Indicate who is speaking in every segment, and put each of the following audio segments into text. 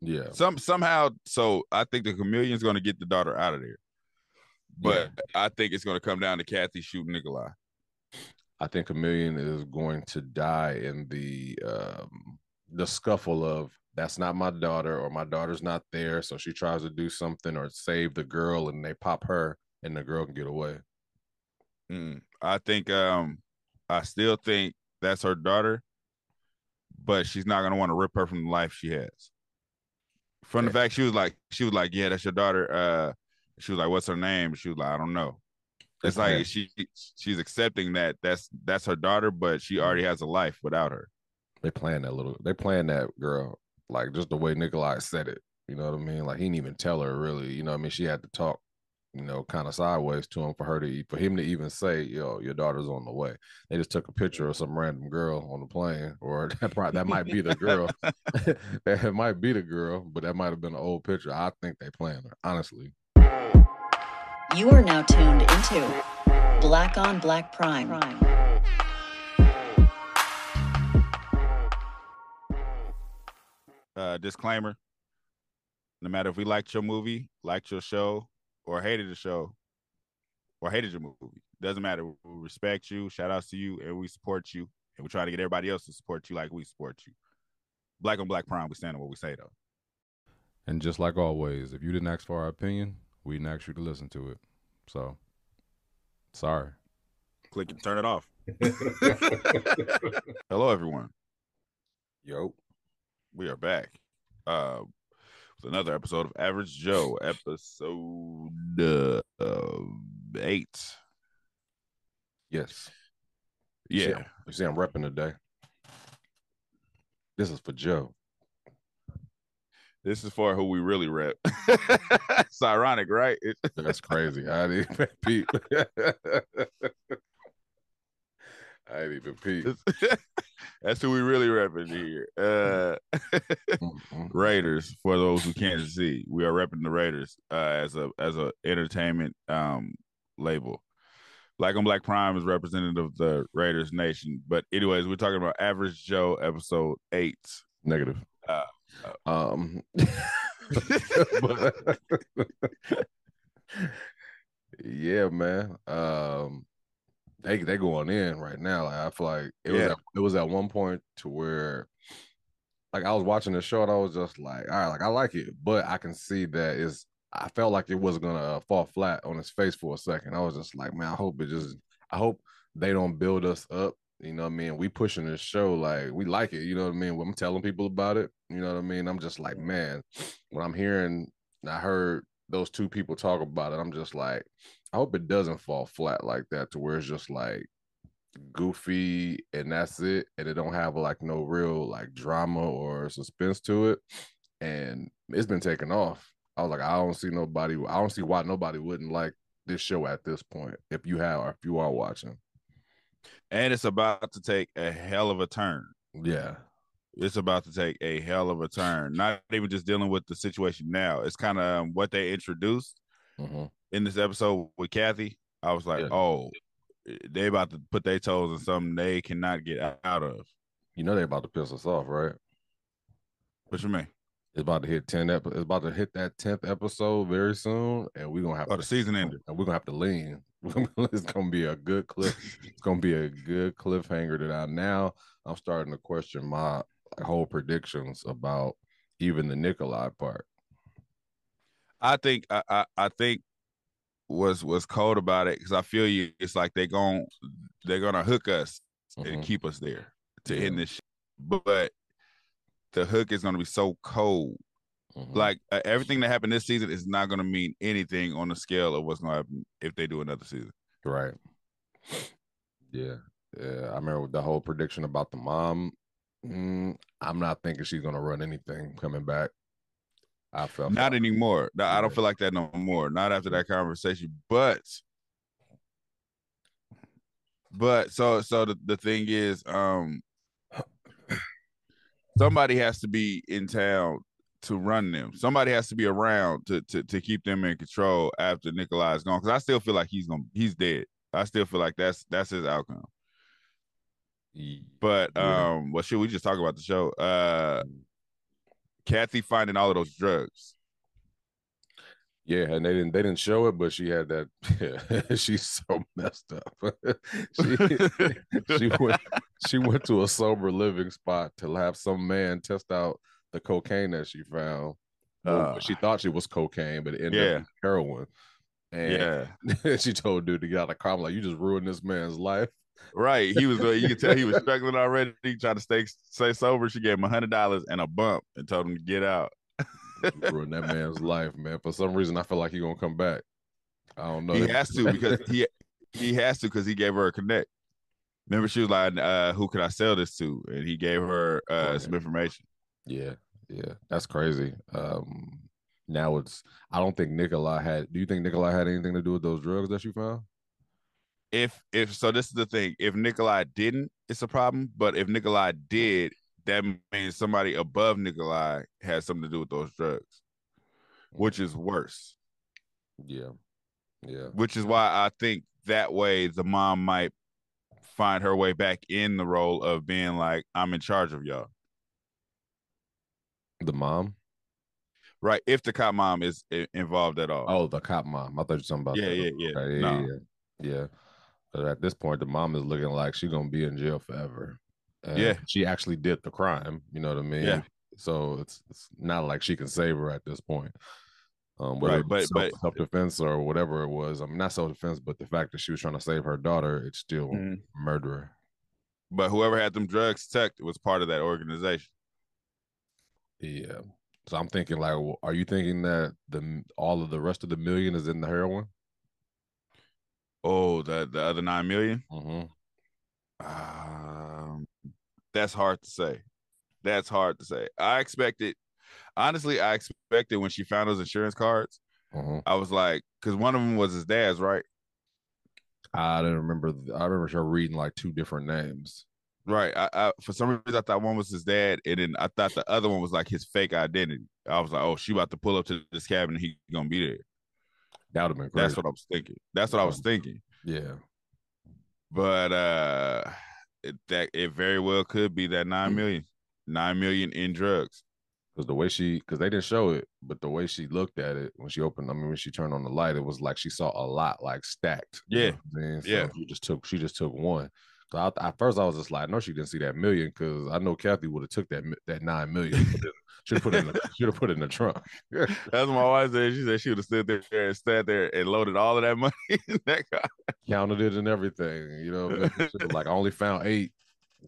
Speaker 1: Yeah.
Speaker 2: Some somehow. So I think the chameleon's going to get the daughter out of there, but I think it's going to come down to Kathy shooting Nikolai.
Speaker 1: I think Chameleon is going to die in the um, the scuffle of that's not my daughter or my daughter's not there, so she tries to do something or save the girl, and they pop her, and the girl can get away.
Speaker 2: Mm, I think um I still think that's her daughter, but she's not gonna want to rip her from the life she has. From the fact she was like, she was like, yeah, that's your daughter. Uh, she was like, what's her name? She was like, I don't know. It's
Speaker 1: Okay.
Speaker 2: like she she's accepting that that's that's her daughter, but she already has a life without her.
Speaker 1: They playing that little. They playing that girl like just the way Nikolai said it. You know what I mean? Like he didn't even tell her really. You know what I mean? She had to talk, you know, kind of sideways to him for her to e, for him to even say, "Yo, your daughter's on the way." They just took a picture of some random girl on the plane, or that probably that might be the girl. that might be the girl, but that might have been an old picture. I think they planned her honestly.
Speaker 3: You are now tuned into Black on Black Prime.
Speaker 2: uh, disclaimer no matter if we liked your movie liked your show or hated the show or hated your movie. Doesn't matter. We respect you shout outs to you and we support you and we try to get everybody else to support you like we support you. Black on black prime we stand on what we say though.
Speaker 1: And just like always, if you didn't ask for our opinion, we didn't ask you to listen to it. So, sorry.
Speaker 2: click and turn it off. Hello everyone.
Speaker 1: Yo.
Speaker 2: we are back. Uh with another episode of average joe episode uh, eight
Speaker 1: Yes.
Speaker 2: yeah
Speaker 1: See, you see, I'm repping today. This is for Joe.
Speaker 2: This is for who we really rep. it's ironic, right? It-
Speaker 1: That's crazy. I didn't even peep. I didn't even peep.
Speaker 2: That's who we really repping here. Uh, Raiders. For those who can't see, we are repping the Raiders uh, as a as a entertainment um, label. Black on Black Prime is representative of the Raiders Nation. But anyways, we're talking about Average Joe episode eight.
Speaker 1: Negative.
Speaker 2: Uh,
Speaker 1: um, but- yeah, man. Um, they they going in right now. Like I feel like it was at, it was at one point to where like I was watching the show and I was just like, all right, like I like it, but I can see that is I felt like it was gonna uh, fall flat on its face for a second. I was just like, man, I hope it just I hope they don't build us up. You know what I mean? We pushing this show like we like it. You know what I mean? When I'm telling people about it, you know what I mean? I'm just like, man, when I'm hearing, I heard those two people talk about it. I'm just like, I hope it doesn't fall flat like that to where it's just like goofy and that's it, and it don't have like no real like drama or suspense to it. And it's been taken off. I was like, I don't see nobody. I don't see why nobody wouldn't like this show at this point. If you have, or if you are watching,
Speaker 2: and it's about to take a hell of a turn.
Speaker 1: yeah,
Speaker 2: it's about to take a hell of a turn. Not even just dealing with the situation now. It's kind of um, what they introduced
Speaker 1: Mhm.
Speaker 2: In this episode with Kathy. I was like,
Speaker 1: Yeah.
Speaker 2: oh, they about to put their toes in something they cannot get out of.
Speaker 1: you know they're about to piss us off, right?
Speaker 2: What you mean?
Speaker 1: It's about to hit ten. Ep- it's about to hit that tenth episode very soon, and we're gonna have
Speaker 2: Oh,
Speaker 1: to
Speaker 2: the season ended.
Speaker 1: and we're gonna have to lean. it's gonna be a good cliff. It's gonna be a good cliffhanger that I now I'm starting to question my whole predictions about even the Nikolai part.
Speaker 2: I think I I, I think was was cold about it because I feel you. It's like they gon' they're gonna hook us and
Speaker 1: Mhm.
Speaker 2: keep us there to
Speaker 1: Yeah.
Speaker 2: end this. Shit. But the hook is gonna be so cold
Speaker 1: Mhm.
Speaker 2: like uh, everything that happened this season is not going to mean anything on the scale of what's going to happen if they do another season.
Speaker 1: right. Yeah, yeah. I remember the whole prediction about the mom. Mm, I'm not thinking she's gonna run anything coming back. I felt
Speaker 2: Not anymore. No, I don't feel like that no more. Not after that conversation. But, but so so the, the thing is, um, somebody has to be in town to run them. Somebody has to be around to to to keep them in control after Nikolai's gone. Because I still feel like he's gonna he's dead. I still feel like that's that's his outcome. But
Speaker 1: Yeah.
Speaker 2: um, well, should we just talk about the show? Uh, Kathy finding all of those drugs.
Speaker 1: Yeah, and they didn't they didn't show it, but she had that. Yeah, she's so messed up. she she went she went to a sober living spot to have some man test out the cocaine that she found.
Speaker 2: Uh,
Speaker 1: she thought she was cocaine, but it ended
Speaker 2: yeah.
Speaker 1: up heroin. And
Speaker 2: yeah,
Speaker 1: she told dude to get out of the car. I'm like, you just ruined this man's life.
Speaker 2: Right. He was. uh, You could tell he was struggling already. He tried to stay stay sober. She gave him a hundred dollars and a bump and told him to get out.
Speaker 1: Ruined that man's life, man. For some reason, I feel like he's gonna come back. I don't know.
Speaker 2: he has to because he he has to because he gave her a connect. Remember, she was like, uh, "Who could I sell this to?" And he gave her uh,
Speaker 1: Right.
Speaker 2: some information.
Speaker 1: Yeah, yeah, that's crazy. Um, now it's. I don't think Nikolai had. Do you think Nikolai had anything to do with those drugs that you found?
Speaker 2: If if so, this is the thing. If Nikolai didn't, it's a problem. But if Nikolai did, that means somebody above Nikolai has something to do with those drugs, which is worse.
Speaker 1: Yeah, yeah,
Speaker 2: Which is why I think that way the mom might find her way back in the role of being like, "I'm in charge of y'all."
Speaker 1: the mom.
Speaker 2: Right? If the cop mom is involved at all.
Speaker 1: Oh, the cop mom. I thought you were talking about.
Speaker 2: Yeah, yeah, yeah.
Speaker 1: okay,
Speaker 2: No.
Speaker 1: yeah, yeah, yeah. But at this point, the mom is looking like she's gonna be in jail forever. And
Speaker 2: Yeah.
Speaker 1: she actually did the crime. You know what I mean?
Speaker 2: Yeah.
Speaker 1: So it's it's not like she can save her at this point. Um, whether
Speaker 2: Right, but- but-
Speaker 1: self defense or whatever it was. I mean, not self defense, but the fact that she was trying to save her daughter, it's still
Speaker 2: Mhm.
Speaker 1: murder.
Speaker 2: But whoever had them drugs tucked was part of that organization.
Speaker 1: Yeah. So I'm thinking, like, are you thinking that the all of the rest of the million is in the heroin?
Speaker 2: Oh, the the other nine million.
Speaker 1: Mm-hmm.
Speaker 2: Um, that's hard to say. That's hard to say. I expected, honestly, I expected when she found those insurance cards,
Speaker 1: Mm-hmm.
Speaker 2: I was like, because one of them was his dad's, right?
Speaker 1: I didn't remember. I remember her reading like two different names.
Speaker 2: Right. I, I for some reason I thought one was his dad, and then I thought the other one was like his fake identity. I was like, oh, she about to pull up to this cabin, and he gonna be there.
Speaker 1: That would have been crazy.
Speaker 2: That's what I was thinking. That's what I was thinking.
Speaker 1: yeah.
Speaker 2: But uh, it, that it very well could be that nine million, nine million in drugs.
Speaker 1: Because the way she, because they didn't show it, but the way she looked at it when she opened, I mean, when she turned on the light, it was like she saw a lot like stacked. you
Speaker 2: Yeah.
Speaker 1: know I mean? So
Speaker 2: Yeah.
Speaker 1: She just took, she just took one. So I, at first I was just like, no, she didn't see that million because I know Kathy would have took that that nine million. Should have put it in the, should have put it in the trunk.
Speaker 2: That's what my wife said. She said she would have stood there and sat there and loaded all of that money in that car.
Speaker 1: Counted it and everything. You know, what I mean? She was like I only found eight.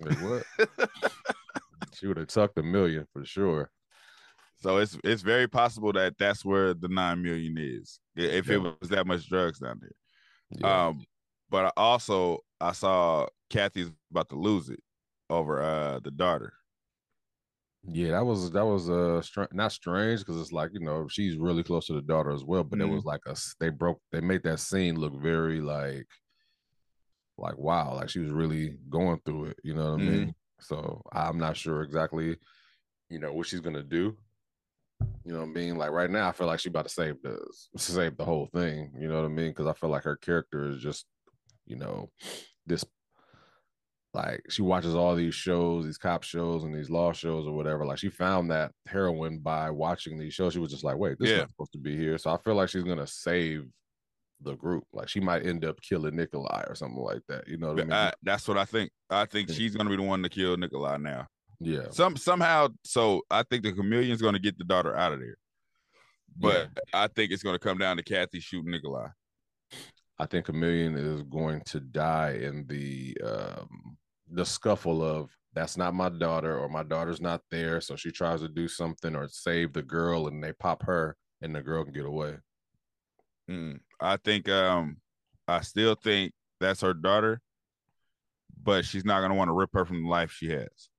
Speaker 1: Like what? she would have tucked a million for sure.
Speaker 2: So it's it's very possible that that's where the nine million is, if it was that much drugs down there.
Speaker 1: Yeah.
Speaker 2: Um, but I also I saw Kathy's about to lose it over uh the daughter.
Speaker 1: Yeah, that was that was uh str- not strange because it's like you know she's really close to the daughter as well, but it
Speaker 2: Mhm.
Speaker 1: was like a they broke they made that scene look very like like wow like she was really going through it, you know what I mean? So I'm not sure exactly, you know what she's gonna do. You know what I mean? Like right now, I feel like she about to save the save the whole thing. You know what I mean? Because I feel like her character is just, you know, this like she watches all these shows, these cop shows and these law shows or whatever. Like she found that heroin by watching these shows. She was just like, wait, this is
Speaker 2: Yeah.
Speaker 1: not supposed to be here. So I feel like she's gonna save the group. Like she might end up killing Nikolai or something like that. You know what I mean?
Speaker 2: I, that's what I think. I think she's gonna be the one to kill Nikolai now.
Speaker 1: yeah.
Speaker 2: Some somehow. So I think the chameleon's gonna get the daughter out of there. But I think it's gonna come down to Kathy shooting Nikolai.
Speaker 1: I think Chameleon is going to die in the um the scuffle of that's not my daughter or my daughter's not there. So she tries to do something or save the girl and they pop her and the girl can get away.
Speaker 2: Mm, I think um I still think that's her daughter, but she's not gonna want to rip her from the life she has.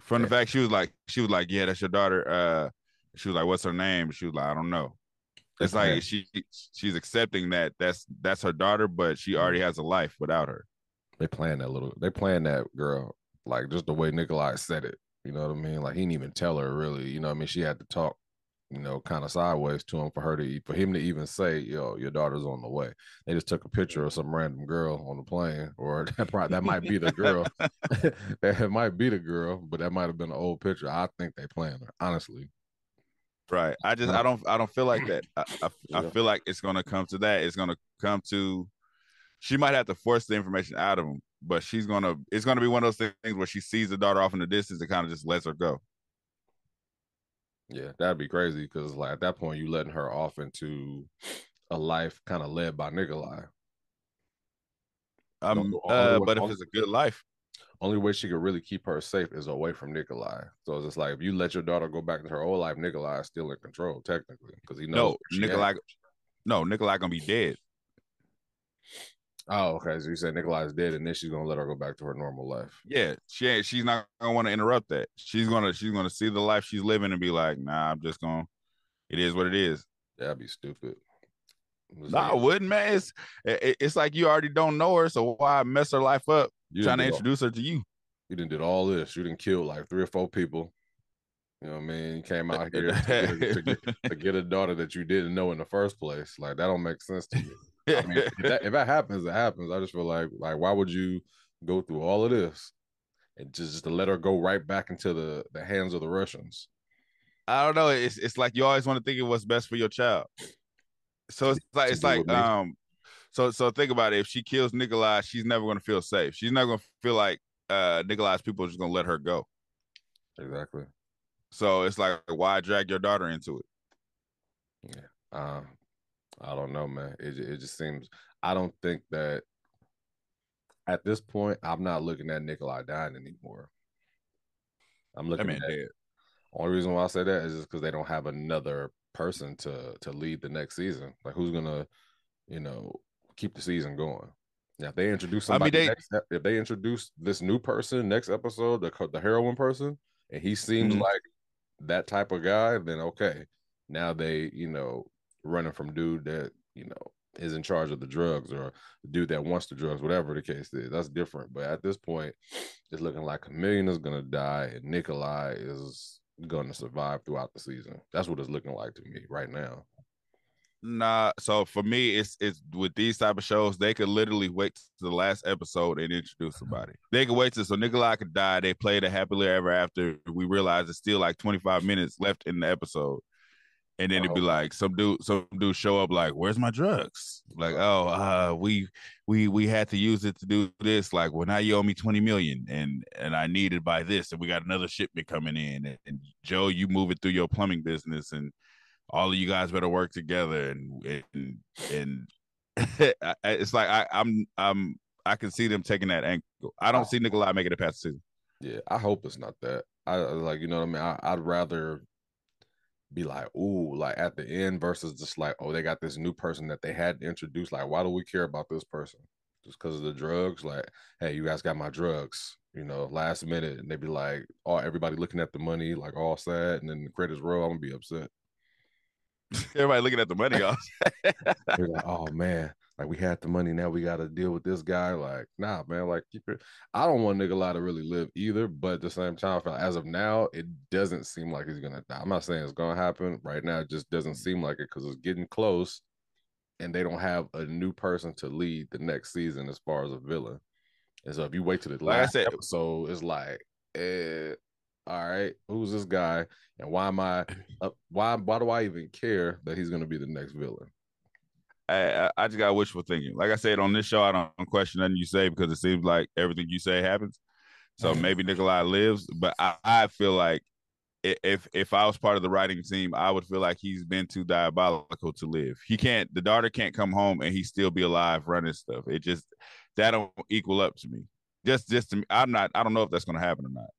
Speaker 2: From the fact she was like, she was like, Yeah, that's your daughter. Uh she was like, What's her name? She was like, I don't know. It's like she she's accepting that that's that's her daughter, but she mm-hmm. already has a life without her.
Speaker 1: They playing that little they playing that girl like just the way Nikolai said it. You know what I mean? Like he didn't even tell her really. You know what I mean? She had to talk. you know, kind of sideways to him for her to for him to even say, "Yo, your daughter's on the way." They just took a picture of some random girl on the plane, or that probably that might be the girl. that might be the girl, but that might have been an old picture. I think they planned her, honestly.
Speaker 2: Right. I just I don't I don't feel like that. I, I, I feel like it's gonna come to that. It's gonna come to she might have to force the information out of him, but she's gonna it's gonna be one of those things where she sees the daughter off in the distance and kind of just lets her go.
Speaker 1: Yeah, that'd be crazy because like at that point you letting her off into a life kind of led by Nikolai.
Speaker 2: Um, uh, but if it's a good life,
Speaker 1: only way she could really keep her safe is away from Nikolai. So it's just like if you let your daughter go back to her old life, Nikolai is still in control technically because he knows.
Speaker 2: No, Nikolai. No, Nikolai gonna be dead.
Speaker 1: Oh, okay. So you said Nikolai's dead, and then she's gonna let her go back to her normal life.
Speaker 2: Yeah, she ain't. She's not gonna want to interrupt that. She's gonna. She's gonna see the life she's living and be like, "Nah, I'm just gonna. It is what it is."
Speaker 1: That'd be stupid.
Speaker 2: Nah, I wouldn't, man. It's it's like you already don't know her, so why mess her life up you trying to introduce all, her to you?
Speaker 1: You didn't did all this. You didn't kill like three or four people. You know what I mean? You came out here to get, to, get, to get, a daughter that you didn't know in the first place. Like that don't make sense to me. I mean, if that, if that happens, it happens. I just feel like like why would you go through all of this and just, just to let her go right back into the the hands of the Russians?
Speaker 2: I don't know. It's it's like you always want to think of what's best for your child. So it's like it's like um so so think about it. If she kills Nikolai, she's never gonna feel safe. She's never gonna feel like uh Nikolai's people are just gonna let her go.
Speaker 1: Exactly.
Speaker 2: So it's like why drag your daughter into it?
Speaker 1: Yeah. Um I don't know, man. It it just seems I don't think that at this point I'm not looking at Nikolai dying anymore. I'm looking at dead. Only reason why I say that is just because they don't have another person to to lead the next season. Like who's gonna, you know, keep the season going? Yeah, if they introduce somebody, I mean, they, next, if they introduce this new person next episode, the the heroin person, and he seems mm-hmm. like that type of guy, then okay. Now they, you know, running from dude that you know is in charge of the drugs or the dude that wants the drugs, whatever the case is. That's different. But at this point, it's looking like Chameleon is gonna die and Nikolai is gonna survive throughout the season. That's what it's looking like to me right now.
Speaker 2: Nah, so for me, it's it's with these type of shows, they could literally wait to the last episode and introduce somebody. They could wait till so Nikolai could die. They play the happily ever after. We realize it's still like 25 minutes left in the episode and then it'd be oh. like some dude some dude show up like where's my drugs like oh uh we we we had to use it to do this like well now you owe me 20 million and and i need it by this and we got another shipment coming in and, and joe you move it through your plumbing business and all of you guys better work together and and and it's like I, I'm I'm I can see them taking that angle. I don't see Nikolai making it past the season.
Speaker 1: Yeah, I hope it's not that. I like you know what I mean. I, I'd rather be like, ooh, like at the end versus just like, oh, they got this new person that they had introduced. Like, why do we care about this person? Just because of the drugs? Like, hey, you guys got my drugs, you know, last minute. And they'd be like, oh, everybody looking at the money, like all sad. And then the credits roll, I'm gonna be upset.
Speaker 2: Everybody looking at the money off.
Speaker 1: They're like, oh man, like we had the money, now we got to deal with this guy. Like, nah, man, like. I don't want Nikolai to really live either, but at the same time, as of now, it doesn't seem like he's gonna die. I'm not saying it's gonna happen right now. It just doesn't seem like it because it's getting close, and they don't have a new person to lead the next season as far as a villain. And so if you wait to the last like episode, it's like, eh, all right, who's this guy, and why am I? Uh, why why do I even care that he's gonna be the next villain?
Speaker 2: I, I just got wishful thinking. Like I said on this show, I don't question nothing you say because it seems like everything you say happens. So mm-hmm. maybe Nikolai lives, but I, I feel like if if I was part of the writing team, I would feel like he's been too diabolical to live. He can't. The daughter can't come home and he still be alive running stuff. It just that don't equal up to me. Just just to me, I'm not. I don't know if that's going to happen or not.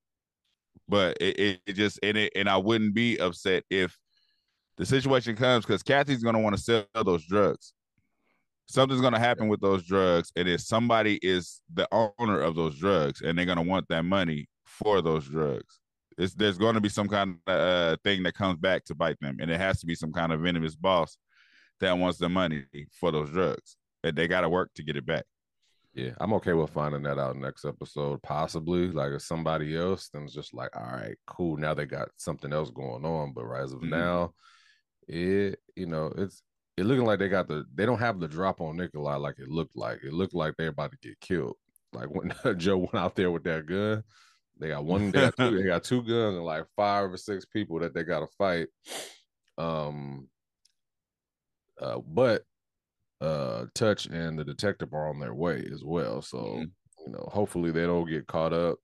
Speaker 2: But it, it, it just and it and I wouldn't be upset if the situation comes because Kathy's going to want to sell those drugs. Something's going to happen with those drugs and if somebody is the owner of those drugs and they're going to want that money for those drugs it's, there's going to be some kind of uh, thing that comes back to bite them and it has to be some kind of venomous boss that wants the money for those drugs and they got to work to get it back
Speaker 1: yeah i'm okay with finding that out next episode possibly like if somebody else then it's just like all right cool now they got something else going on but right as of mm-hmm. now it you know it's it looking like they got the they don't have the drop on Nikolai like it looked like. It looked like they're about to get killed. Like when Joe went out there with that gun, they got one, they got two, they got two guns and like five or six people that they got to fight. Um, uh, but uh, Touch and the detective are on their way as well. So
Speaker 2: Mhm.
Speaker 1: you know, hopefully they don't get caught up.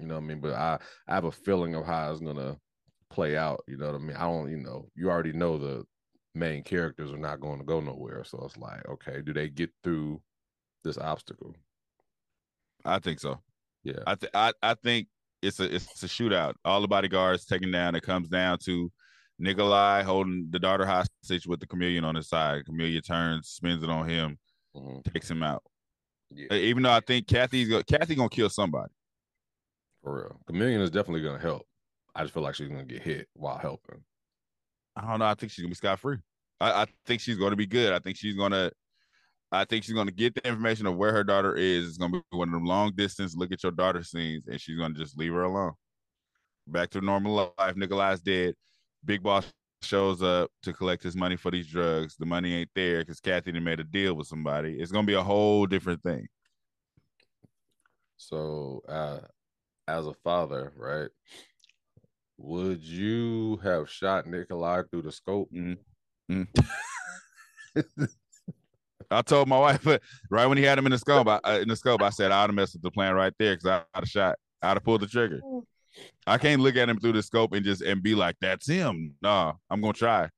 Speaker 1: You know what I mean? But I I have a feeling of how it's gonna play out. You know what I mean? I don't. You know, you already know the main characters are not going to go nowhere. So it's like, okay, do they get through this obstacle?
Speaker 2: I think so.
Speaker 1: Yeah.
Speaker 2: I th- I I think it's a it's a shootout. All the bodyguards taken down. It comes down to Nikolai holding the daughter hostage with the chameleon on his side. Chameleon turns, spins it on him,
Speaker 1: Mhm.
Speaker 2: takes him out.
Speaker 1: Yeah.
Speaker 2: Even though I think Kathy's go- Kathy gonna kill somebody.
Speaker 1: For real. Chameleon is definitely gonna help. I just feel like she's gonna get hit while helping.
Speaker 2: I don't know. I think she's gonna be scot free. I, I think she's gonna be good. I think she's gonna. I think she's gonna get the information of where her daughter is. It's gonna be one of them long distance look at your daughter scenes, and she's gonna just leave her alone. Back to normal life. Nikolai's dead. Big boss shows up to collect his money for these drugs. The money ain't there because Kathy done made a deal with somebody. It's gonna be a whole different thing.
Speaker 1: So uh as a father, right? Would you have shot Nikolai through the scope?
Speaker 2: I told my wife right when he had him in the scope. I, uh, in the scope, I said I'd have messed with the plan right there because I'd have shot. I'd have pulled the trigger. I can't look at him through the scope and just and be like, "That's him." Nah, I'm gonna try.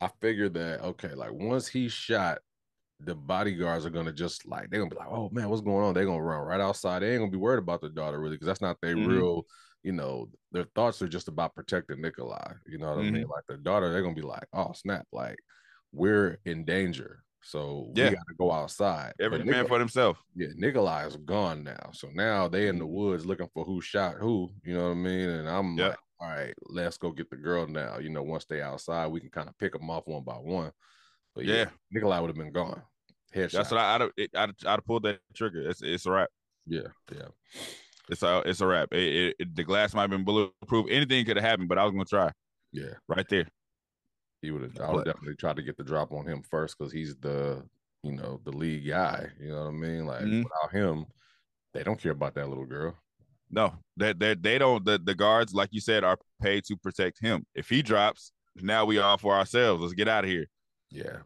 Speaker 1: I figured that okay, like once he's shot, the bodyguards are gonna just like they're gonna be like, oh man, what's going on? They're gonna run right outside. They ain't gonna be worried about the daughter really, because that's not their
Speaker 2: Mhm.
Speaker 1: real, you know, their thoughts are just about protecting Nikolai. You know what I mean? Like the daughter, they're gonna be like, oh snap, like we're in danger. So
Speaker 2: Yeah.
Speaker 1: we gotta go outside.
Speaker 2: Every
Speaker 1: But
Speaker 2: man
Speaker 1: Nikolai-
Speaker 2: for himself.
Speaker 1: yeah, Nikolai is gone now. So now they in the mm-hmm. woods looking for who shot who. You know what I mean? And I'm
Speaker 2: Yeah.
Speaker 1: like, all right, let's go get the girl now. You know, once they outside, we can kind of pick them off one by one. But yeah,
Speaker 2: Yeah.
Speaker 1: Nikolai would have been gone. Headshot.
Speaker 2: That's what I, I'd I'd, I'd have pulled that trigger. It's it's a wrap.
Speaker 1: yeah, yeah.
Speaker 2: It's a it's a wrap. It, it, it- the glass might have been bulletproof. Anything could have happened, but I was gonna try
Speaker 1: Yeah.
Speaker 2: right there.
Speaker 1: He would have I would definitely try to get the drop on him first because he's the, you know, the lead guy. You know what I mean? Like
Speaker 2: Mhm.
Speaker 1: without him, they don't care about that little girl.
Speaker 2: No, that that they don't. The the guards, like you said, are paid to protect him. If he drops, now we all for ourselves. Let's get out of here.
Speaker 1: Yeah,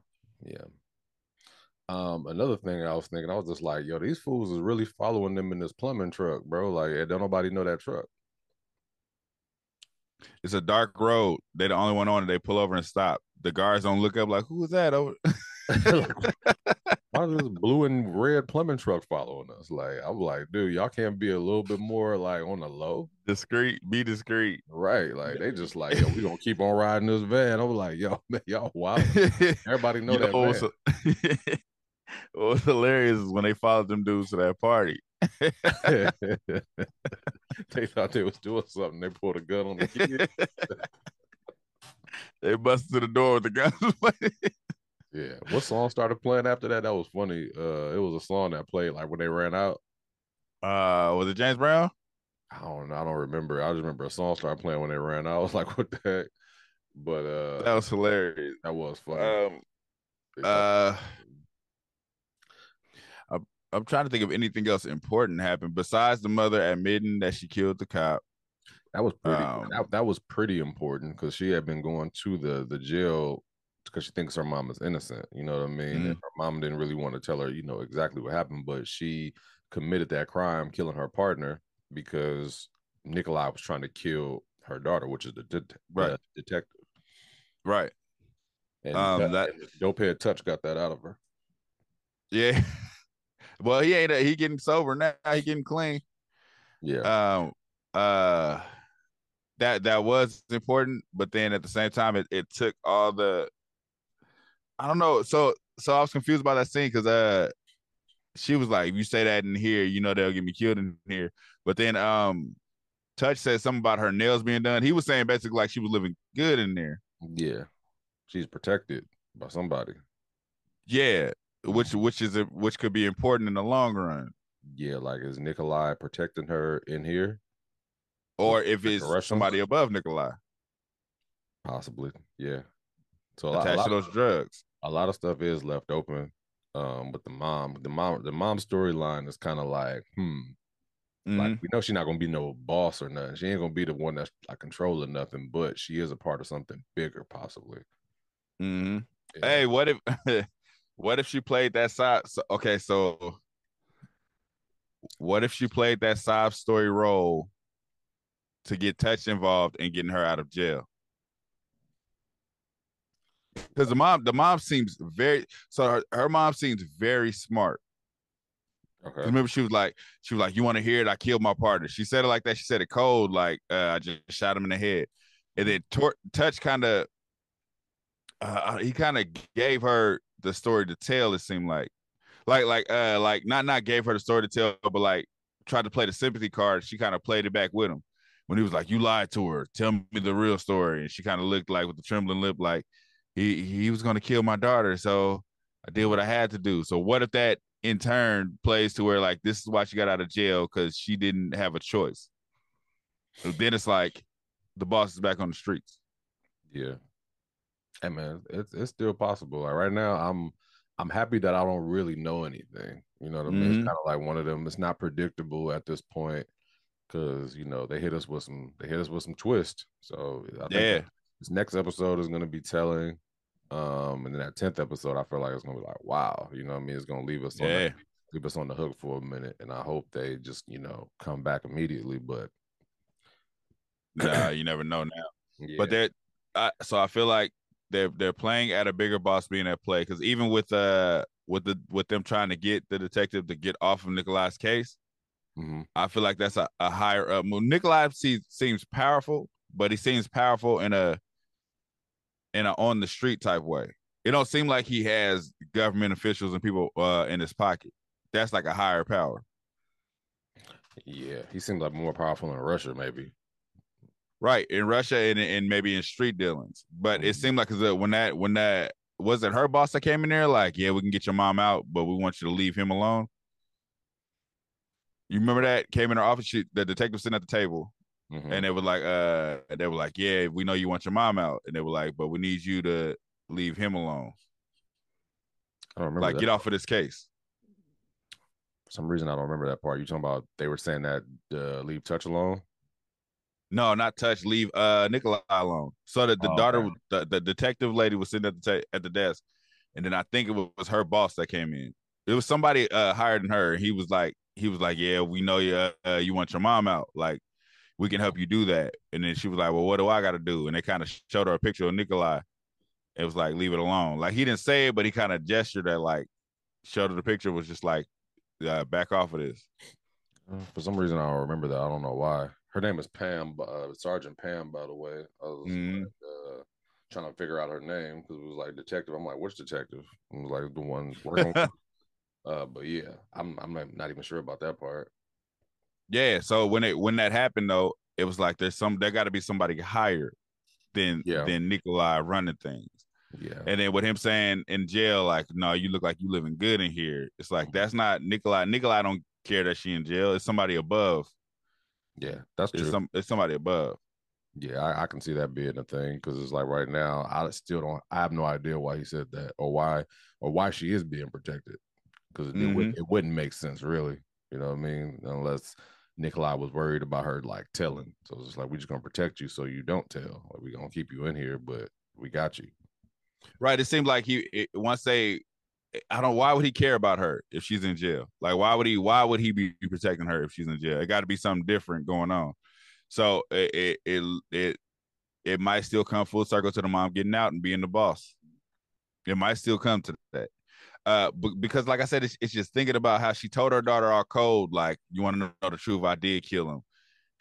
Speaker 1: yeah. Um, another thing I was thinking, I was just like, yo, these fools is really following them in this plumbing truck, bro. Like, don't nobody know that truck.
Speaker 2: It's a dark road. They the only one on it. They pull over and stop. The guards don't look up like who is that over. Oh.
Speaker 1: Why is this blue and red plumbing truck following us? Like, I'm like, dude, y'all can't be a little bit more like on the low,
Speaker 2: discreet. Be discreet.
Speaker 1: right? Like, they just like, yo, we gonna keep on riding this van. I'm like, yo, man, y'all wow. Everybody know
Speaker 2: You
Speaker 1: that van.
Speaker 2: what's, what's hilarious is when they followed them dudes to that party.
Speaker 1: They thought they was doing something. They pulled a gun on the kid.
Speaker 2: They busted to the door with the guns.
Speaker 1: Yeah. What song started playing after that? That was funny. Uh, it was a song that played like when they ran out.
Speaker 2: uh, was it James Brown?
Speaker 1: I don't know. I don't remember. I just remember a song started playing when they ran out. I was like, what the heck? But uh,
Speaker 2: That was hilarious.
Speaker 1: that was funny.
Speaker 2: Um, uh, I'm, trying to think of anything else important happened besides the mother admitting that she killed the cop.
Speaker 1: that was pretty.
Speaker 2: um,
Speaker 1: that, that was pretty important because she had been going to the the jail because she thinks her mom is innocent. You know what I mean?
Speaker 2: Mm-hmm.
Speaker 1: Her mom didn't really want to tell her, you know, exactly what happened, but she committed that crime, killing her partner because Nikolai was trying to kill her daughter, which is the, det-
Speaker 2: Right.
Speaker 1: the detective.
Speaker 2: Right.
Speaker 1: And
Speaker 2: Um,
Speaker 1: that,
Speaker 2: that-
Speaker 1: dope head touch got that out of her.
Speaker 2: Yeah. well, he ain't. He getting sober now. He getting clean.
Speaker 1: Yeah.
Speaker 2: Um. Uh. That that was important, but then at the same time, it, it took all the. I don't know. So so I was confused about that scene because uh, she was like, "If you say that in here, you know they'll get me killed in here." But then um, Touch said something about her nails being done. He was saying basically like she was living good in there.
Speaker 1: yeah. She's protected by somebody.
Speaker 2: Yeah, which which is a, which could be important in the long run.
Speaker 1: Yeah, like is Nikolai protecting her in here?
Speaker 2: or if it's somebody above Nikolai.
Speaker 1: Possibly. Yeah. So a
Speaker 2: attached
Speaker 1: lot,
Speaker 2: to those drugs.
Speaker 1: a lot of stuff is left open. Um, with the mom, the mom, the mom storyline is kind of like, hmm,
Speaker 2: Mhm.
Speaker 1: like we know she's not gonna be no boss or nothing. She ain't gonna be the one that's like controlling nothing, but she is a part of something bigger, possibly.
Speaker 2: Mm-hmm.
Speaker 1: Yeah.
Speaker 2: Hey, what if what if she played that side? So, okay, so what if she played that sob story role to get Touch involved in getting her out of jail? Because the mom, the mom seems very so her, her mom seems very smart.
Speaker 1: okay.
Speaker 2: Remember, she was like, she was like, "You want to hear it? I killed my partner." She said it like that. She said it cold, like uh, I just shot him in the head, and then tor- Touch kind of, uh, he kind of gave her the story to tell. It seemed like, like, like, uh, like not not gave her the story to tell, but like tried to play the sympathy card. She kind of played it back with him when he was like, "You lied to her. Tell me the real story." And she kind of looked like with the trembling lip, like he he was going to kill my daughter. So I did what I had to do. So what if that in turn plays to where like this is why she got out of jail because she didn't have a choice. And then it's like the boss is back on the streets.
Speaker 1: Yeah. Hey man, it's it's still possible. Like right now, I'm I'm happy that I don't really know anything. You know what I mean?
Speaker 2: Mhm.
Speaker 1: It's kind of like one of them. It's not predictable at this point because you know they hit us with some they hit us with some twist. So I think
Speaker 2: Yeah.
Speaker 1: this next episode is going to be telling. Um, and then that tenth episode, I feel like it's going to be like, wow, you know what I mean? It's going to leave us on
Speaker 2: Yeah.
Speaker 1: the, leave us on the hook for a minute, and I hope they just you know come back immediately. But
Speaker 2: Nah, you never know now.
Speaker 1: yeah,
Speaker 2: But they're I, so I feel like they're they're playing at a bigger boss being at play because even with uh with the with them trying to get the detective to get off of Nikolai's case,
Speaker 1: Mhm.
Speaker 2: I feel like that's a, a higher up move. Nikolai seems seems powerful, but he seems powerful in a in a on the street type way. It don't seem like he has government officials and people uh in his pocket. That's like a higher power.
Speaker 1: yeah, he seems like more powerful in Russia, maybe.
Speaker 2: Right. In Russia and, and maybe in street dealings. But it
Speaker 1: Mhm.
Speaker 2: seemed like 'cause, when that when that was it her boss that came in there, like, yeah, we can get your mom out, but we want you to leave him alone. You remember that came in her office? She, the detective sitting at the table,
Speaker 1: Mhm.
Speaker 2: and they were like, uh, they were like, yeah, we know you want your mom out, and they were like, but we need you to leave him alone,
Speaker 1: I don't remember
Speaker 2: like
Speaker 1: that.
Speaker 2: get off of this case.
Speaker 1: For some reason, I don't remember that part. You talking about they were saying that uh, leave touch alone?
Speaker 2: No, not touch. Leave uh Nikolai alone. So that the
Speaker 1: Oh,
Speaker 2: daughter, the, the detective lady, was sitting at the ta- at the desk, and then I think it was her boss that came in. It was somebody uh higher than her. He was like, he was like, yeah, we know you. Uh, you want your mom out. Like, we can help you do that. And then she was like, well, what do I got to do? And they kind of showed her a picture of Nikolai. It was like, leave it alone. Like he didn't say it, but he kind of gestured that like showed her the picture was just like, uh, back off of this.
Speaker 1: Uh, For some reason, I don't remember that. I don't know why. Her name is Pam, uh, Sergeant Pam, by the way. I was
Speaker 2: Mhm.
Speaker 1: like, uh, trying to figure out her name because it was like detective. I'm like, which detective? I was like the one working. uh, but yeah, I'm I'm not, not even sure about that part.
Speaker 2: Yeah. So when it when that happened though, it was like there's some there got to be somebody higher than
Speaker 1: Yeah.
Speaker 2: than Nikolai running things.
Speaker 1: Yeah,
Speaker 2: And then with him saying in jail, like, no, you look like you living good in here. It's like that's not Nikolai. Nikolai don't care that she in jail. It's somebody above.
Speaker 1: Yeah, that's
Speaker 2: It's
Speaker 1: true.
Speaker 2: some it's somebody above.
Speaker 1: Yeah, I, I can see that being a thing because it's like right now, I still don't. I have no idea why he said that or why or why she is being protected because it,
Speaker 2: Mm-hmm.
Speaker 1: wouldn't, it wouldn't make sense really. You know what I mean? Unless Nikolai was worried about her like telling. So it's just like we're just gonna protect you so you don't tell. Like we're gonna keep you in here, but we got you.
Speaker 2: Right. It seemed like he it, once they I don't why would he care about her if she's in jail? Like why would he why would he be protecting her if she's in jail? It got to be something different going on. So it, it it it it might still come full circle to the mom getting out and being the boss. It might still come to that. Uh, but because like I said, it's, it's just thinking about how she told her daughter all code, like, you want to know the truth, I did kill him.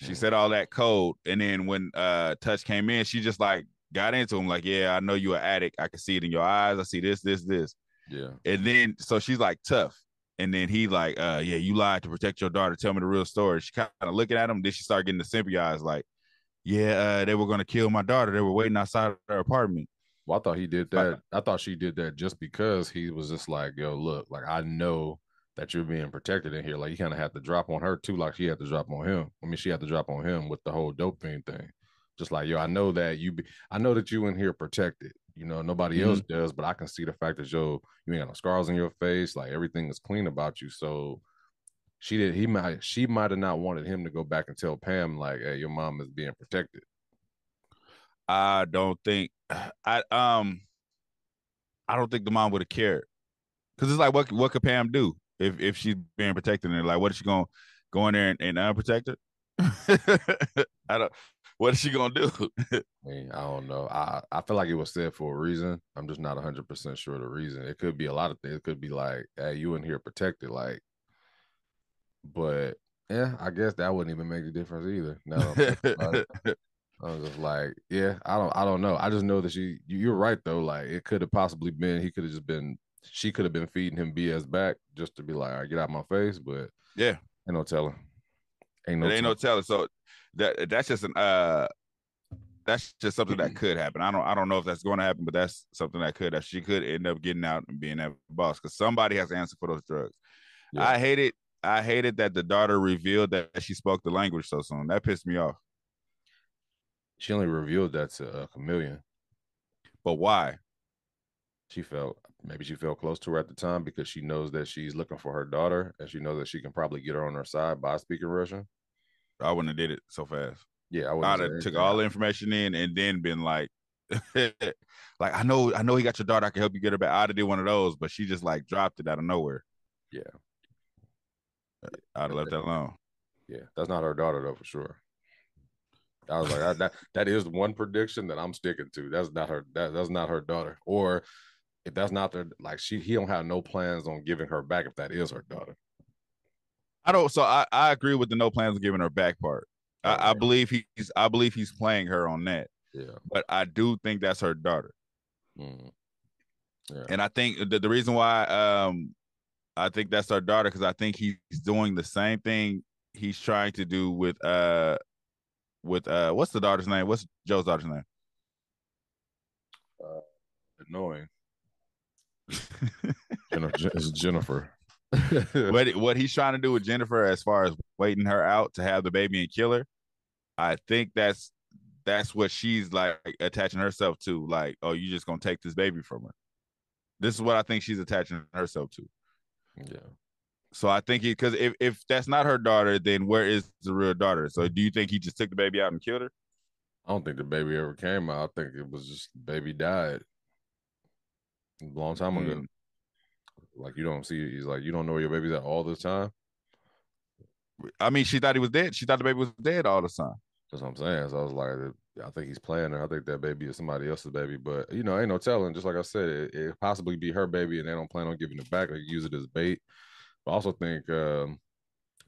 Speaker 2: She said all that code, and then when uh Touch came in, she just like got into him, like, yeah, I know you're an addict. I can see it in your eyes. I see this, this, this.
Speaker 1: Yeah,
Speaker 2: And then so she's like tough. And then he like, uh, yeah, you lied to protect your daughter. Tell me the real story. She kind of looking at him. Then she started getting the sympathy eyes, like, yeah, uh, they were gonna kill my daughter. They were waiting outside of her apartment.
Speaker 1: well, I thought he did
Speaker 2: Like-
Speaker 1: that. I thought she did that just because he was just like, yo, look, like I know that you're being protected in here. Like he kind of had to drop on her too, like she had to drop on him. I mean, she had to drop on him with the whole dope fiend thing. Just like, yo, I know that you be, I know that you in here protected. You know, nobody else does, but I can see the fact that yo, you ain't got no scars on your face, like everything is clean about you. So she did he might she might have not wanted him to go back and tell Pam, like, hey, your mom is being protected.
Speaker 2: I don't think I um I don't think the mom would have cared. Cause it's like what what could Pam do if if she's being protected and like what is she gonna go in there and, and unprotect her? I don't what is she gonna do?
Speaker 1: I mean, I don't know. I I feel like it was said for a reason. I'm just not 100 percent sure the reason. It could be a lot of things. It could be like, hey, you in here protected, like. But yeah, I guess that wouldn't even make a difference either. No, I was just like, yeah, I don't, I don't know. I just know that she, you're right though. Like it could have possibly been, he could have just been, she could have been feeding him BS back just to be like, all right, get out my face. But
Speaker 2: yeah,
Speaker 1: ain't no telling. Ain't no,
Speaker 2: it ain't no telling. So that that's just an uh, that's just something that could happen. I don't, I don't know if that's going to happen, but that's something that could. That she could end up getting out and being that boss because somebody has to answer for those drugs. Yeah. I hate it. I hated that the daughter revealed that she spoke the language so soon. That pissed me off.
Speaker 1: She only revealed that to a Chameleon.
Speaker 2: But why?
Speaker 1: She felt maybe she felt close to her at the time because she knows that she's looking for her daughter and she knows that she can probably get her on her side by speaking Russian.
Speaker 2: I wouldn't have did it so fast.
Speaker 1: Yeah, I
Speaker 2: would have took all the information in and then been like, like I know, I know he got your daughter. I can help you get her back. I'd have did one of those, but she just like dropped it out of nowhere.
Speaker 1: Yeah, uh,
Speaker 2: I'd have left that alone.
Speaker 1: Yeah, that's not her daughter though, for sure. I was like, that that is one prediction that I'm sticking to. That's not her. That, that's not her daughter. Or if that's not their like she he don't have no plans on giving her back if that is her daughter.
Speaker 2: I don't. So I I agree with the no plans on giving her back part. I, I believe he's I believe he's playing her on that.
Speaker 1: Yeah.
Speaker 2: But I do think that's her daughter.
Speaker 1: Mm.
Speaker 2: Yeah. And I think the, the reason why um I think that's her daughter because I think he's doing the same thing he's trying to do with uh with uh what's the daughter's name? What's Joe's daughter's name?
Speaker 1: Uh, annoying. it's Jennifer.
Speaker 2: what what he's trying to do with Jennifer as far as waiting her out to have the baby and kill her, I think that's that's what she's like attaching herself to. Like, oh, you just gonna take this baby from her. This is what I think she's attaching herself to.
Speaker 1: Yeah.
Speaker 2: So I think he because if, if that's not her daughter, then where is the real daughter? So do you think he just took the baby out and killed her?
Speaker 1: I don't think the baby ever came out. I think it was just baby died a long time mm. Like you don't see, he's like you don't know where your baby's at all the time.
Speaker 2: I mean, she thought he was dead. She thought the baby was dead all the time.
Speaker 1: That's what I'm saying. So I was like, I think he's playing her. I think that baby is somebody else's baby, but you know, ain't no telling. Just like I said, it, it possibly be her baby, and they don't plan on giving it back or use it as bait. I also think um,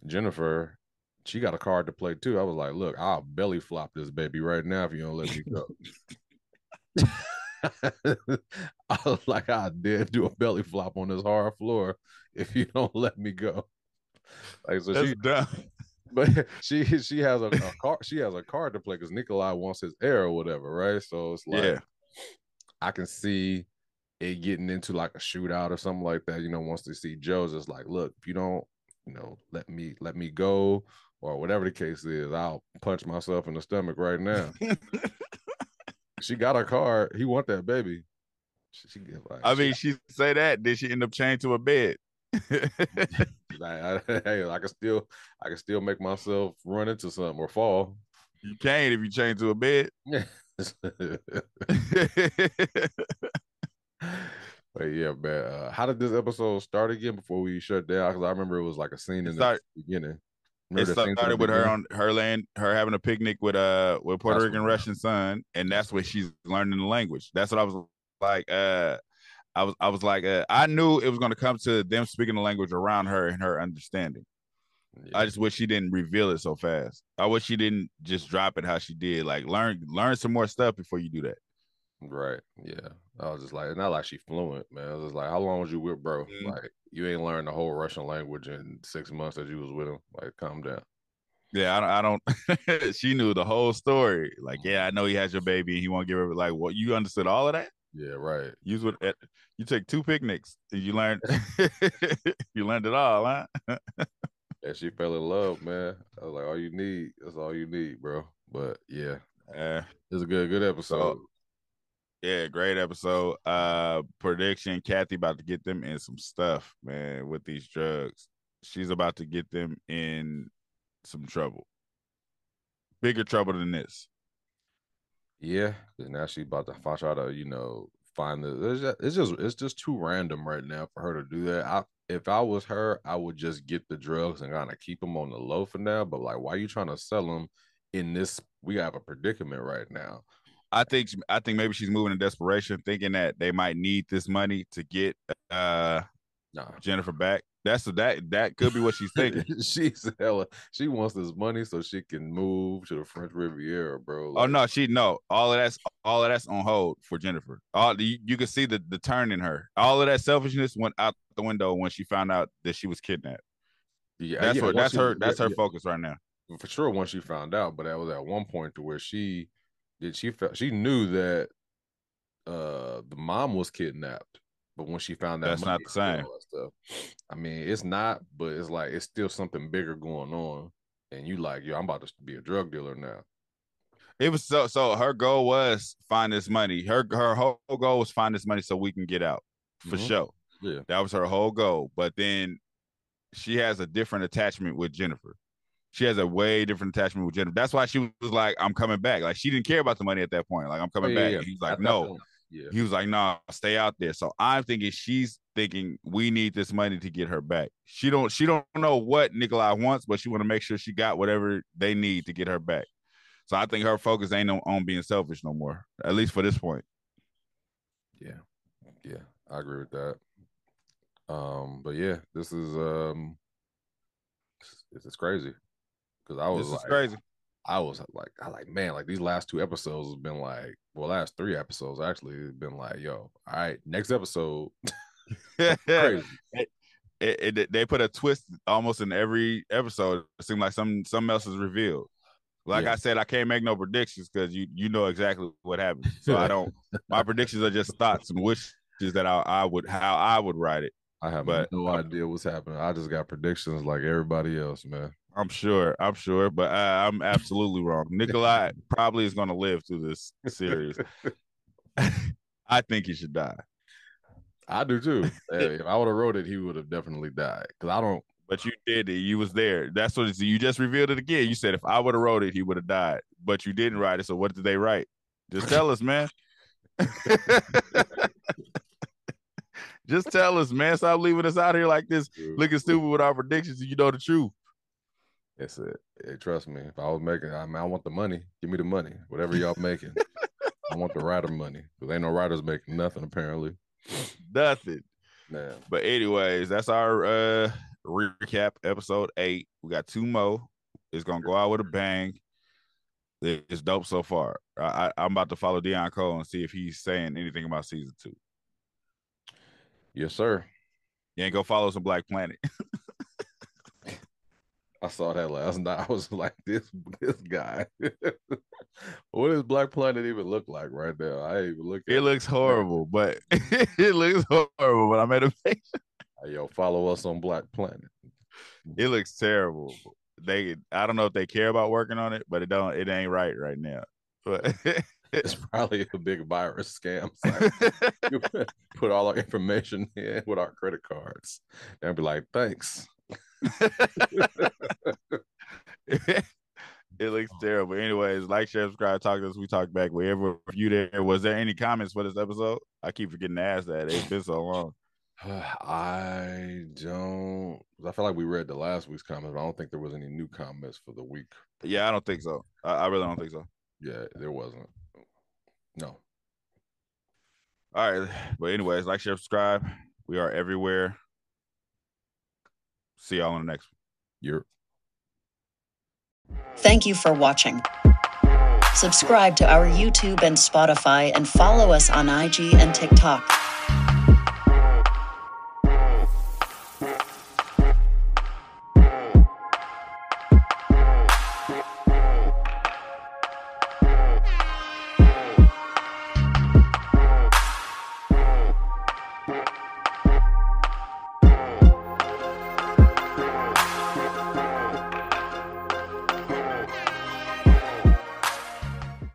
Speaker 1: Jennifer, she got a card to play too. I was like, look, I'll belly flop this baby right now if you don't let me go. I was like, I did do a belly flop on this hard floor if you don't let me go.
Speaker 2: Like so That's she dumb.
Speaker 1: But she she has a, a card she has a card to play because Nikolai wants his heir or whatever, right? So it's like
Speaker 2: yeah.
Speaker 1: I can see it getting into like a shootout or something like that, you know, once they see Joe's, it's like, look, if you don't, you know, let me let me go or whatever the case is, I'll punch myself in the stomach right now. She got a car. He want that baby.
Speaker 2: She, she like, I mean, she, she say that. Did she end up chained to a bed?
Speaker 1: like, I, hey, I can still, I can still make myself run into something or fall.
Speaker 2: You can't if you chain to a bed.
Speaker 1: But yeah, man. Uh, how did this episode start again before we shut down? Because I remember it was like a scene in start, the beginning.
Speaker 2: It started with her on her land, her having a picnic with uh with Puerto that's Rican Russian son, and that's where she's learning the language. That's what I was like. Uh, I was I was like, uh, I knew it was going to come to them speaking the language around her and her understanding. Yeah. I just wish she didn't reveal it so fast. I wish she didn't just drop it how she did. Like learn learn some more stuff before you do that.
Speaker 1: Right. Yeah. I was just like, not like she fluent, man. I was just like, how long was you with bro? Mm-hmm. Like, you ain't learned the whole Russian language in six months that you was with him. Like, calm down.
Speaker 2: Yeah, I don't. I don't she knew the whole story. Like, yeah, I know he has your baby, and he won't give her. Like, what? You understood all of that?
Speaker 1: Yeah, right.
Speaker 2: You would. You take two picnics, and you learned. you learned it all, huh?
Speaker 1: yeah, she fell in love, man. I was like, all you need. That's all you need, bro. But yeah,
Speaker 2: uh,
Speaker 1: it's a good, good episode.
Speaker 2: So, Yeah, great episode. Uh prediction, Kathy about to get them in some stuff, man, with these drugs. She's about to get them in some trouble. Bigger trouble than this.
Speaker 1: Yeah, because now she's about to try to, you know, find the. It's just, it's just it's just too random right now for her to do that. I if I was her, I would just get the drugs and kind of keep them on the low for now. But like, why are you trying to sell them in this? We have a predicament right now.
Speaker 2: I think I think maybe she's moving in desperation, thinking that they might need this money to get uh
Speaker 1: Nah,
Speaker 2: Jennifer back. That's that that could be what she's thinking.
Speaker 1: she's hella. She wants this money so she can move to the French Riviera, bro.
Speaker 2: Oh no, she no. All of that's all of that's on hold for Jennifer. All you, you can see the the turn in her. All of that selfishness went out the window when she found out that she was kidnapped.
Speaker 1: Yeah,
Speaker 2: That's
Speaker 1: yeah,
Speaker 2: what that's
Speaker 1: she-
Speaker 2: her that's
Speaker 1: yeah,
Speaker 2: her
Speaker 1: yeah.
Speaker 2: focus right now.
Speaker 1: for sure once she found out, but that was at one point to where she did she felt she knew that uh the mom was kidnapped, but when she found out
Speaker 2: That's not the same.
Speaker 1: stuff, I mean it's not, but it's like it's still something bigger going on, and you like yo, I'm about to be a drug dealer now.
Speaker 2: It was so so her goal was find this money. Her her whole goal was find this money so we can get out for
Speaker 1: Mhm.
Speaker 2: sure.
Speaker 1: Yeah,
Speaker 2: That was her whole goal. But then she has a different attachment with Jennifer. She has a way different attachment with Jennifer. That's why she was like, I'm coming back. Like she didn't care about the money at that point. Like, I'm coming
Speaker 1: Oh, yeah,
Speaker 2: back.
Speaker 1: yeah.
Speaker 2: Like, no.
Speaker 1: yeah,
Speaker 2: He was like, no, stay out there. So I'm thinking she's thinking we need this money to get her back. She don't she don't know what Nikolai wants, but she want to make sure she got whatever they need to get her back. So I think her focus ain't on, on being selfish no more, at least for this point.
Speaker 1: yeah, yeah. I agree with that. Um, but yeah, this is um, this is crazy because I was
Speaker 2: This is
Speaker 1: like,
Speaker 2: crazy.
Speaker 1: I was like, I like, man, like these last two episodes have been like, well, last three episodes actually been like, yo, all right, next episode, crazy.
Speaker 2: it, it, they put a twist almost in every episode. It seemed like some something else is revealed. Like
Speaker 1: Yeah.
Speaker 2: I said, I can't make no predictions because you you know exactly what happened. So I don't. My predictions are just thoughts and wishes that I, I would how I would write it.
Speaker 1: I have
Speaker 2: But-
Speaker 1: no idea what's happening. I just got predictions like everybody else, man.
Speaker 2: I'm sure. I'm sure, but uh, I'm absolutely wrong. Nikolai probably is going to live through this series. I think he should die.
Speaker 1: I do too. Hey, if I would have wrote it, he would have definitely died. Cause I don't.
Speaker 2: But you did it. You was there. That's what it's, you just revealed it again. You said if I would have wrote it, he would have died. But you didn't write it. So what did they write? Just tell us, man. just tell us, man. Stop leaving us out here like this, looking stupid with our predictions. and You know the truth.
Speaker 1: That's it. Trust me. If I was making, I mean, I want the money. Give me the money. Whatever y'all making, I want the writer money. Cause ain't no writers making nothing apparently.
Speaker 2: Nothing.
Speaker 1: Man,
Speaker 2: But anyways, that's our uh recap episode eight. We got two more. It's gonna go out with a bang. It's dope so far. I, I, I'm about to follow Deon Cole and see if he's saying anything about season two.
Speaker 1: yes, sir.
Speaker 2: You ain't go follow some Black Planet.
Speaker 1: I saw that last night. I was like, this this guy. what does Black Planet even look like right now? I ain't even look
Speaker 2: It looks horrible, but it looks horrible. But I made a face.
Speaker 1: Yo, follow us on Black Planet.
Speaker 2: It looks terrible. They, I don't know if they care about working on it, but it don't. It ain't right right now. But
Speaker 1: It's probably a big virus scam. You put all our information in with our credit cards. And be like, thanks.
Speaker 2: it looks terrible. Anyways, like, share, subscribe, talk to us. We talk back. Wherever you there. Was there any comments for this episode? I keep forgetting to ask that. It's been so long.
Speaker 1: I don't. I feel like we read the last week's comments, but I don't think there was any new comments for the week.
Speaker 2: Yeah, I don't think so. I, I really don't think so.
Speaker 1: Yeah, there wasn't. No.
Speaker 2: All right. But anyways, like, share, subscribe. We are everywhere. See y'all on the next one.
Speaker 1: You're
Speaker 3: Thank you for watching. Subscribe to our YouTube and Spotify and follow us on IG and TikTok.